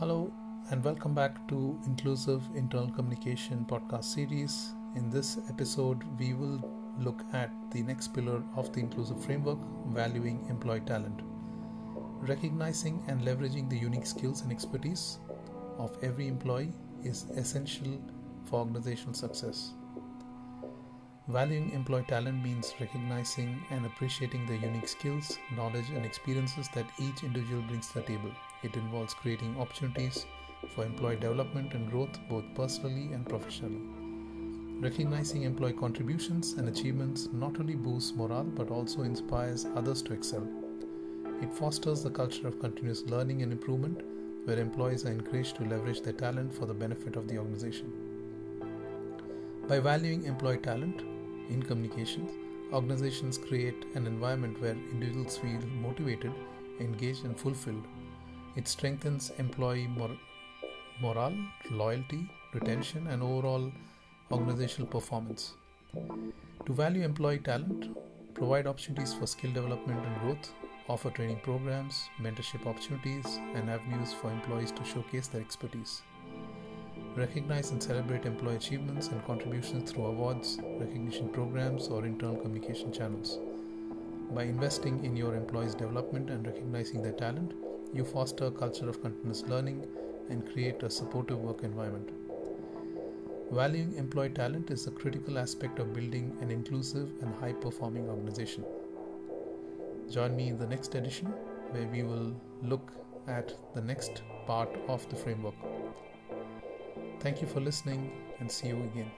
Hello, and welcome back to Inclusive Internal Communication podcast series. In this episode, we will look at the next pillar of the inclusive framework valuing employee talent. Recognizing and leveraging the unique skills and expertise of every employee is essential for organizational success. Valuing employee talent means recognizing and appreciating the unique skills, knowledge, and experiences that each individual brings to the table. It involves creating opportunities for employee development and growth both personally and professionally. Recognizing employee contributions and achievements not only boosts morale but also inspires others to excel. It fosters the culture of continuous learning and improvement where employees are encouraged to leverage their talent for the benefit of the organization. By valuing employee talent, in communications, organizations create an environment where individuals feel motivated, engaged, and fulfilled. It strengthens employee mor- morale, loyalty, retention, and overall organizational performance. To value employee talent, provide opportunities for skill development and growth, offer training programs, mentorship opportunities, and avenues for employees to showcase their expertise. Recognize and celebrate employee achievements and contributions through awards, recognition programs, or internal communication channels. By investing in your employees' development and recognizing their talent, you foster a culture of continuous learning and create a supportive work environment. Valuing employee talent is a critical aspect of building an inclusive and high performing organization. Join me in the next edition where we will look at the next part of the framework. Thank you for listening and see you again.